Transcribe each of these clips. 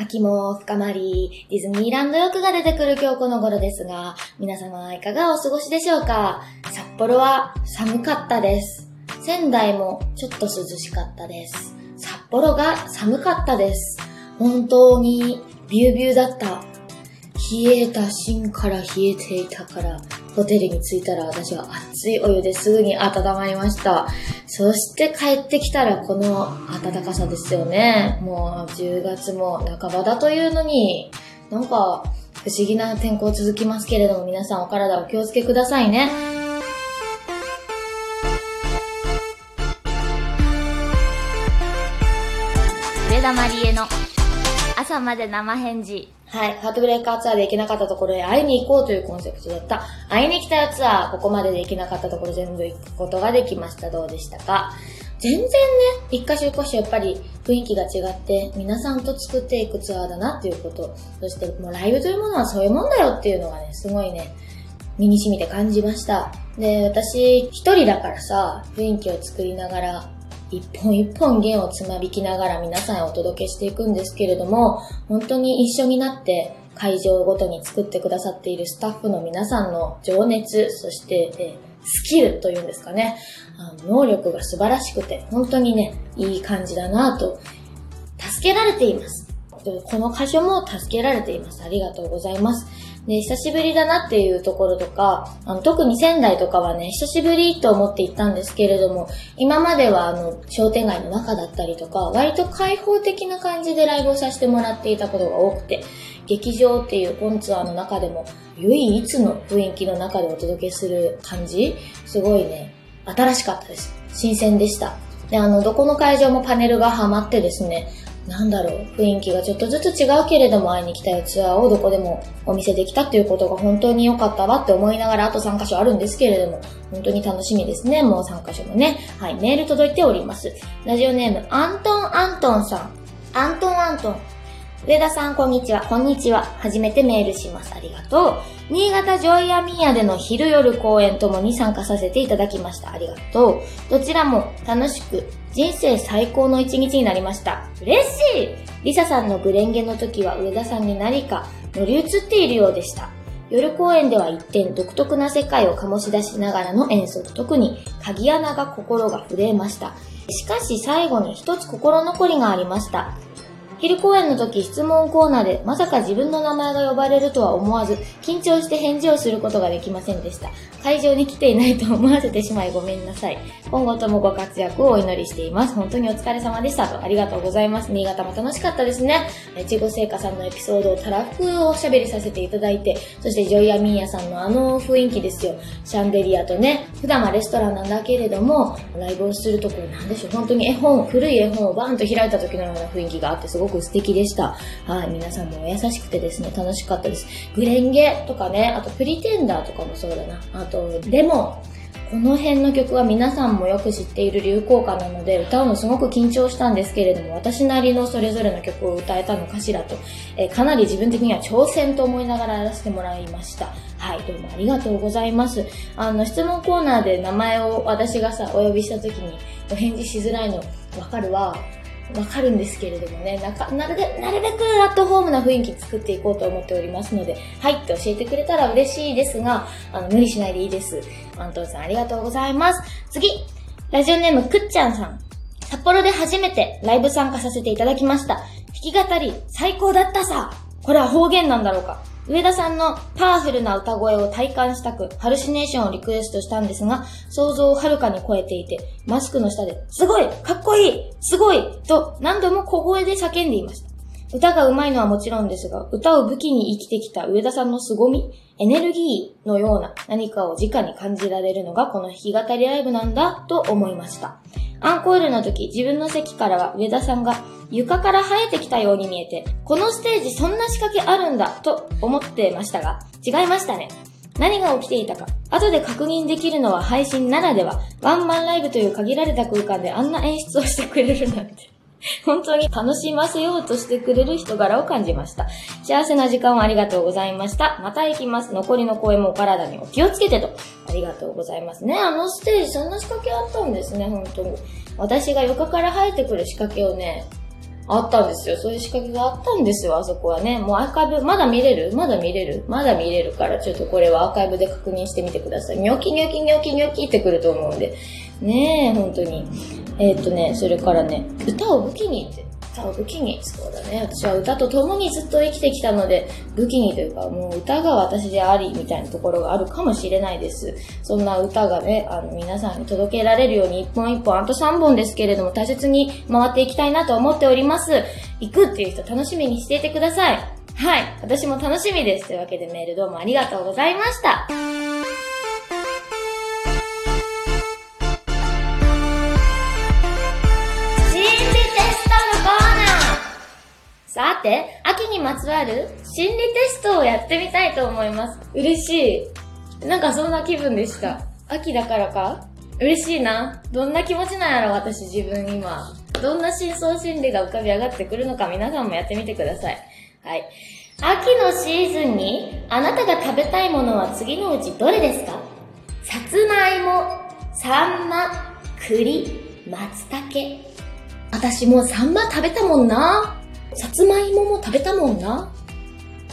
秋も深まり、ディズニーランド欲が出てくる今日この頃ですが、皆様はいかがお過ごしでしょうか？札幌は寒かったです。仙台もちょっと涼しかったです。札幌が寒かったです。本当にビュービューだった。冷えた芯から冷えていたから、ホテルに着いたら私は熱いお湯ですぐに温まりました。そして帰ってきたらこの暖かさですよね。もう10月も半ばだというのに、なんか不思議な天候続きますけれども皆さんお体お気をつけくださいね。上田まりえの朝まで生返事。はい。ハートブレイカーツアーで行けなかったところへ会いに行こうというコンセプトだった。会いに来たよツアー。ここまでで行けなかったところ全部行くことができました。どうでしたか？全然ね、一箇所一箇所やっぱり雰囲気が違って、皆さんと作っていくツアーだなっていうこと。そしてもうライブというものはそういうもんだよっていうのがね、すごいね、身に染みて感じました。で、私一人だからさ、雰囲気を作りながら、一本一本弦をつまびきながら皆さんへお届けしていくんですけれども、本当に一緒になって会場ごとに作ってくださっているスタッフの皆さんの情熱、そして、えスキルというんですかね、あの能力が素晴らしくて、本当にね、いい感じだなぁと、助けられています。この箇所も助けられています。ありがとうございます。で、久しぶりだなっていうところとか、あの特に仙台とかはね、久しぶりと思って行ったんですけれども、今まではあの、商店街の中だったりとか、割と開放的な感じでライブをさせてもらっていたことが多くて、劇場っていうコンツアーの中でも、唯一の雰囲気の中でお届けする感じ、すごいね、新しかったです。新鮮でした。で、あの、どこの会場もパネルがはまってですね、なんだろう、雰囲気がちょっとずつ違うけれども会いに来たよツアーをどこでもお見せできたっていうことが本当に良かったわって思いながらあと3箇所あるんですけれども、本当に楽しみですね。もう3箇所もね。はい、メール届いております。ラジオネーム、アントンアントンさん。アントンアントン。上田さん、こんにちは。こんにちは。初めてメールします。ありがとう。新潟ジョイアミーヤでの昼夜公演ともに参加させていただきました。ありがとう。どちらも楽しく、人生最高の一日になりました。嬉しいリサさんのグレンゲの時は上田さんに何か乗り移っているようでした。夜公演では一点独特な世界を醸し出しながらの演奏、特に鍵穴が心が震えました。しかし最後に一つ心残りがありました。昼公演の時質問コーナーでまさか自分の名前が呼ばれるとは思わず緊張して返事をすることができませんでした。会場に来ていないと思わせてしまいごめんなさい。今後ともご活躍をお祈りしています。本当にお疲れ様でしたと。ありがとうございます。新潟も楽しかったですね。いちご製菓さんのエピソードをたらふくおしゃべりさせていただいて、そしてジョイアミーヤさんのあの雰囲気ですよ。シャンデリアとね、普段はレストランなんだけれども、ライブをするところなんでしょう。本当に絵本、古い絵本をバーンと開いた時のような雰囲気があってすごく素敵でした。はい、皆さんも優しくてですね、楽しかったです。グレンゲとかね、あとプリテンダーとかもそうだな。あと、レモン。この辺の曲は皆さんもよく知っている流行歌なので、歌うのすごく緊張したんですけれども、私なりのそれぞれの曲を歌えたのかしらと、えかなり自分的には挑戦と思いながらやらせてもらいました。はい、どうもありがとうございます。あの、質問コーナーで名前を私がさ、お呼びした時に、お返事しづらいの、わかるわ。わかるんですけれどもね、なか、なるべく、なるべくアットホームな雰囲気作っていこうと思っておりますので、はいって教えてくれたら嬉しいですが、あの、無理しないでいいです。アントンさんありがとうございます。次ラジオネームくっちゃんさん。札幌で初めてライブ参加させていただきました。弾き語り、最高だったさこれは方言なんだろうか上田さんのパワフルな歌声を体感したく、ハルシネーションをリクエストしたんですが、想像をはるかに超えていて、マスクの下で、すごい!かっこいい!すごい!と何度も小声で叫んでいました。歌が上手いのはもちろんですが、歌を武器に生きてきた上田さんの凄み、エネルギーのような何かを直に感じられるのがこの弾き語りライブなんだと思いました。アンコールの時、自分の席からは上田さんが床から生えてきたように見えて、このステージそんな仕掛けあるんだと思ってましたが、違いましたね。何が起きていたか、後で確認できるのは配信ならでは、ワンマンライブという限られた空間であんな演出をしてくれるなんて。本当に楽しませようとしてくれる人柄を感じました。幸せな時間をありがとうございました。また行きます。残りの声もお体にお気をつけてと。ありがとうございますね。あのステージそんな仕掛けあったんですね、本当に。私が床から生えてくる仕掛けをね、あったんですよ。そういう仕掛けがあったんですよ、あそこはね。もうアーカイブ、まだ見れる？まだ見れる？まだ見れるから、ちょっとこれはアーカイブで確認してみてください。ニョキニョキニョキニョキってくると思うんで。ねえ、本当に。えー、っとね、それからね、歌を武器にって歌を武器に、そうだね。私は歌と共にずっと生きてきたので、武器にというか、もう歌が私であり、みたいなところがあるかもしれないです。そんな歌がね、あの、皆さんに届けられるように一本一本、あと3本ですけれども、大切に回っていきたいなと思っております。行くっていう人楽しみにしていてください。はい。私も楽しみです。というわけでメールどうもありがとうございました。て、秋にまつわる心理テストをやってみたいと思います。嬉しい。なんかそんな気分でした。秋だからか？嬉しいな。どんな気持ちなんやろ、私自分今。どんな深層心理が浮かび上がってくるのか皆さんもやってみてください。はい。秋のシーズンにあなたが食べたいものは次のうちどれですか？さつまいも、サンマ、栗、松茸。私もサンマ食べたもんな。さつまいもも食べたもんな。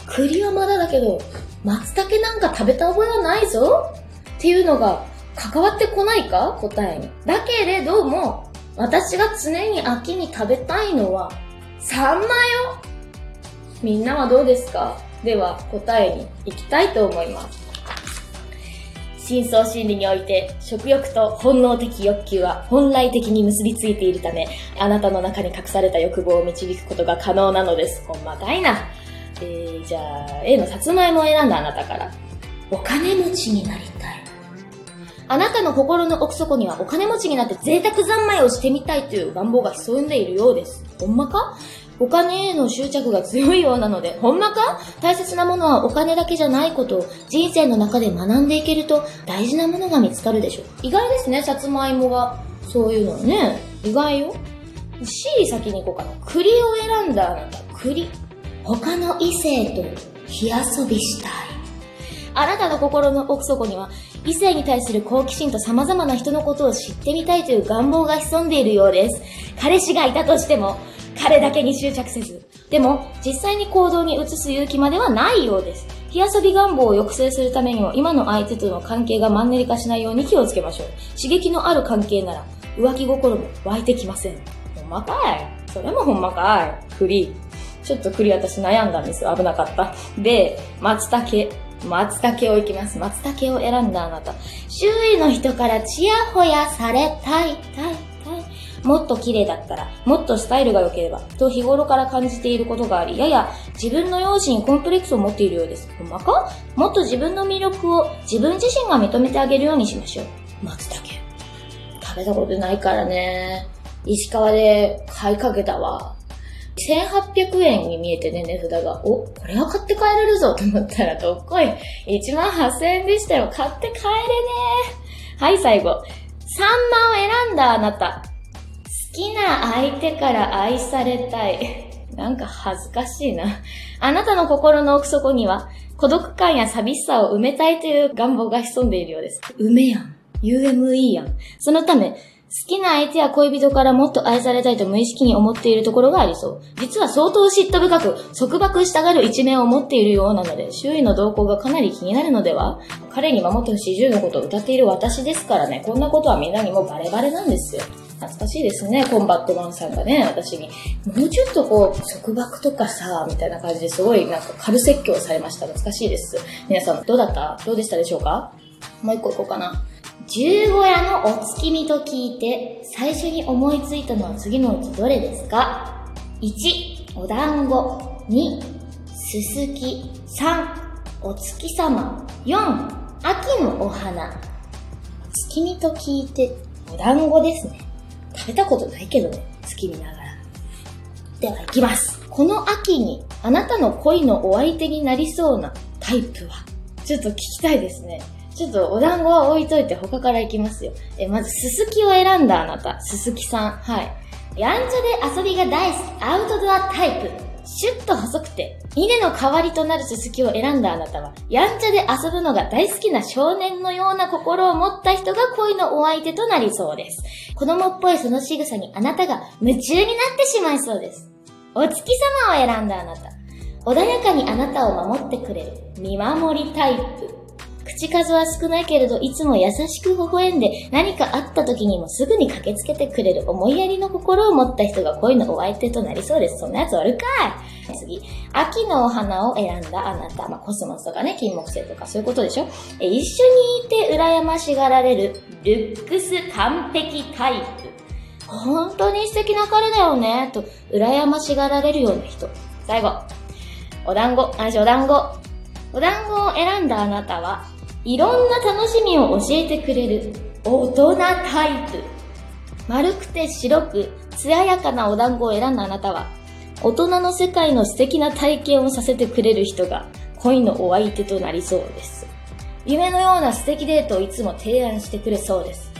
栗はまだだけど、松茸なんか食べた覚えはないぞっていうのが関わってこないか？答えに。だけれども、私が常に秋に食べたいのは、サンマよみんなはどうですか？では答えに行きたいと思います。深層心理において、食欲と本能的欲求は本来的に結びついているため、あなたの中に隠された欲望を導くことが可能なのです。ほんまかいな。えー、じゃあ、A のさつまいもを選んだあなたから。お金持ちになりたい。あなたの心の奥底にはお金持ちになって贅沢三昧をしてみたいという願望が潜んでいるようです。ほんまか？お金への執着が強いようなので、ほんまか？大切なものはお金だけじゃないことを人生の中で学んでいけると大事なものが見つかるでしょう。意外ですね、さつまいもが。そういうのね。意外よ。C 先に行こうかな。栗を選んだあなた。栗。他の異性と火遊びしたい。あなたの心の奥底には異性に対する好奇心と様々な人のことを知ってみたいという願望が潜んでいるようです。彼氏がいたとしても、彼だけに執着せず。でも、実際に行動に移す勇気まではないようです。火遊び願望を抑制するためにも、今の相手との関係がマンネリ化しないように気をつけましょう。刺激のある関係なら、浮気心も湧いてきません。ほんまかいそれもほんまかい栗。ちょっと栗私悩んだんです。危なかった。で、松茸。松茸をいきます。松茸を選んだあなた。周囲の人からチヤホヤされたい、たい、もっと綺麗だったら、もっとスタイルが良ければ、と日頃から感じていることがあり、やや自分の容姿にコンプレックスを持っているようです。ほんまか？もっと自分の魅力を自分自身が認めてあげるようにしましょう。松茸。食べたことないからね。石川で買いかけたわ。1800円に見えてね、値札が。お、これは買って帰れるぞと思ったら、どっこい。1万8000円でしたよ。買って帰れねはい、最後。3万を選んだあなた。きな相手から愛されたい。なんか恥ずかしいな。あなたの心の奥底には、孤独感や寂しさを埋めたいという願望が潜んでいるようです。埋めやん。UME やん。そのため、好きな相手や恋人からもっと愛されたいと無意識に思っているところがありそう。実は相当嫉妬深く、束縛したがる一面を持っているようなので、周囲の動向がかなり気になるのでは彼に守ってほしい10のことを歌っている私ですからね、こんなことはみんなにもバレバレなんですよ。懐かしいですね、コンバットマンさんがね、私に。もうちょっとこう、束縛とかさ、みたいな感じですごいなんか軽説教されました。懐かしいです。皆さん、どうだった？どうでしたでしょうか？もう一個いこうかな。十五夜のお月見と聞いて、最初に思いついたのは次のうちどれですか ?1、お団子。2、すすき。3、お月様。4、秋のお花。月見と聞いて、お団子ですね。食べたことないけどね、月見ながら。では行きます。この秋にあなたの恋のお相手になりそうなタイプは？ちょっと聞きたいですね。ちょっとお団子は置いといて他から行きますよ。え、まず、すすきを選んだあなた。すすきさん。はい。やんちゃで遊びが大好き、アウトドアタイプ。シュッと細くて、稲の代わりとなるススキを選んだあなたは、やんちゃで遊ぶのが大好きな少年のような心を持った人が恋のお相手となりそうです。子供っぽいその仕草にあなたが夢中になってしまいそうです。お月様を選んだあなた。穏やかにあなたを守ってくれる。見守りタイプ。口数は少ないけれど、いつも優しく微笑んで、何かあった時にもすぐに駆けつけてくれる思いやりの心を持った人が恋のお相手となりそうです。そんなやつおるかい次。秋のお花を選んだあなた。まあ、コスモスとかね、金木犀とかそういうことでしょえ、一緒にいて羨ましがられる、ルックス完璧タイプ。本当に素敵な彼だよね、と、羨ましがられるような人。最後。お団子、私お団子。お団子を選んだあなたは、いろんな楽しみを教えてくれる、大人タイプ。丸くて白く、艶やかなお団子を選んだあなたは、大人の世界の素敵な体験をさせてくれる人が、恋のお相手となりそうです。夢のような素敵デートをいつも提案してくれそうです。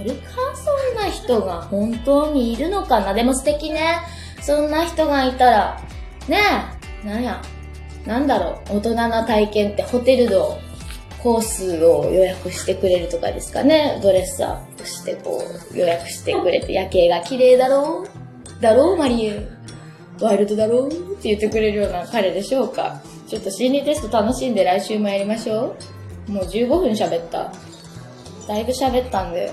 おるかそんな人が本当にいるのかな？でも素敵ね。そんな人がいたら、ねえ、なんや、なんだろう、大人な体験ってホテルのコースを予約してくれるとかですかね。ドレスアップしてこう予約してくれて夜景が綺麗だろうだろうマリエ。ワイルドだろうって言ってくれるような彼でしょうか。ちょっと心理テスト楽しんで来週もやりましょう。もう15分喋った。だいぶ喋ったんで、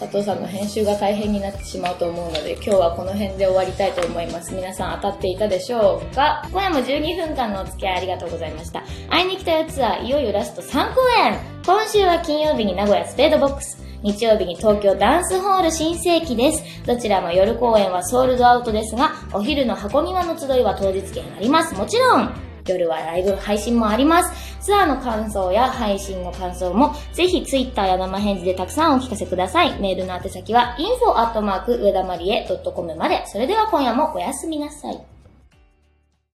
佐藤さんの編集が大変になってしまうと思うので、今日はこの辺で終わりたいと思います。皆さん当たっていたでしょうか？今夜も12分間のお付き合いありがとうございました。会いに来たよツアー、いよいよラスト3公演今週は金曜日に名古屋スペードボックス。日曜日に東京ダンスホール新世紀です。どちらも夜公演はソールドアウトですが、お昼の箱庭の集いは当日券あります。もちろん、夜はライブ配信もあります。ツアーの感想や配信の感想も、ぜひ Twitter や生返事でたくさんお聞かせください。メールの宛先は info@ 上田まりえ .com まで。それでは今夜もおやすみなさい。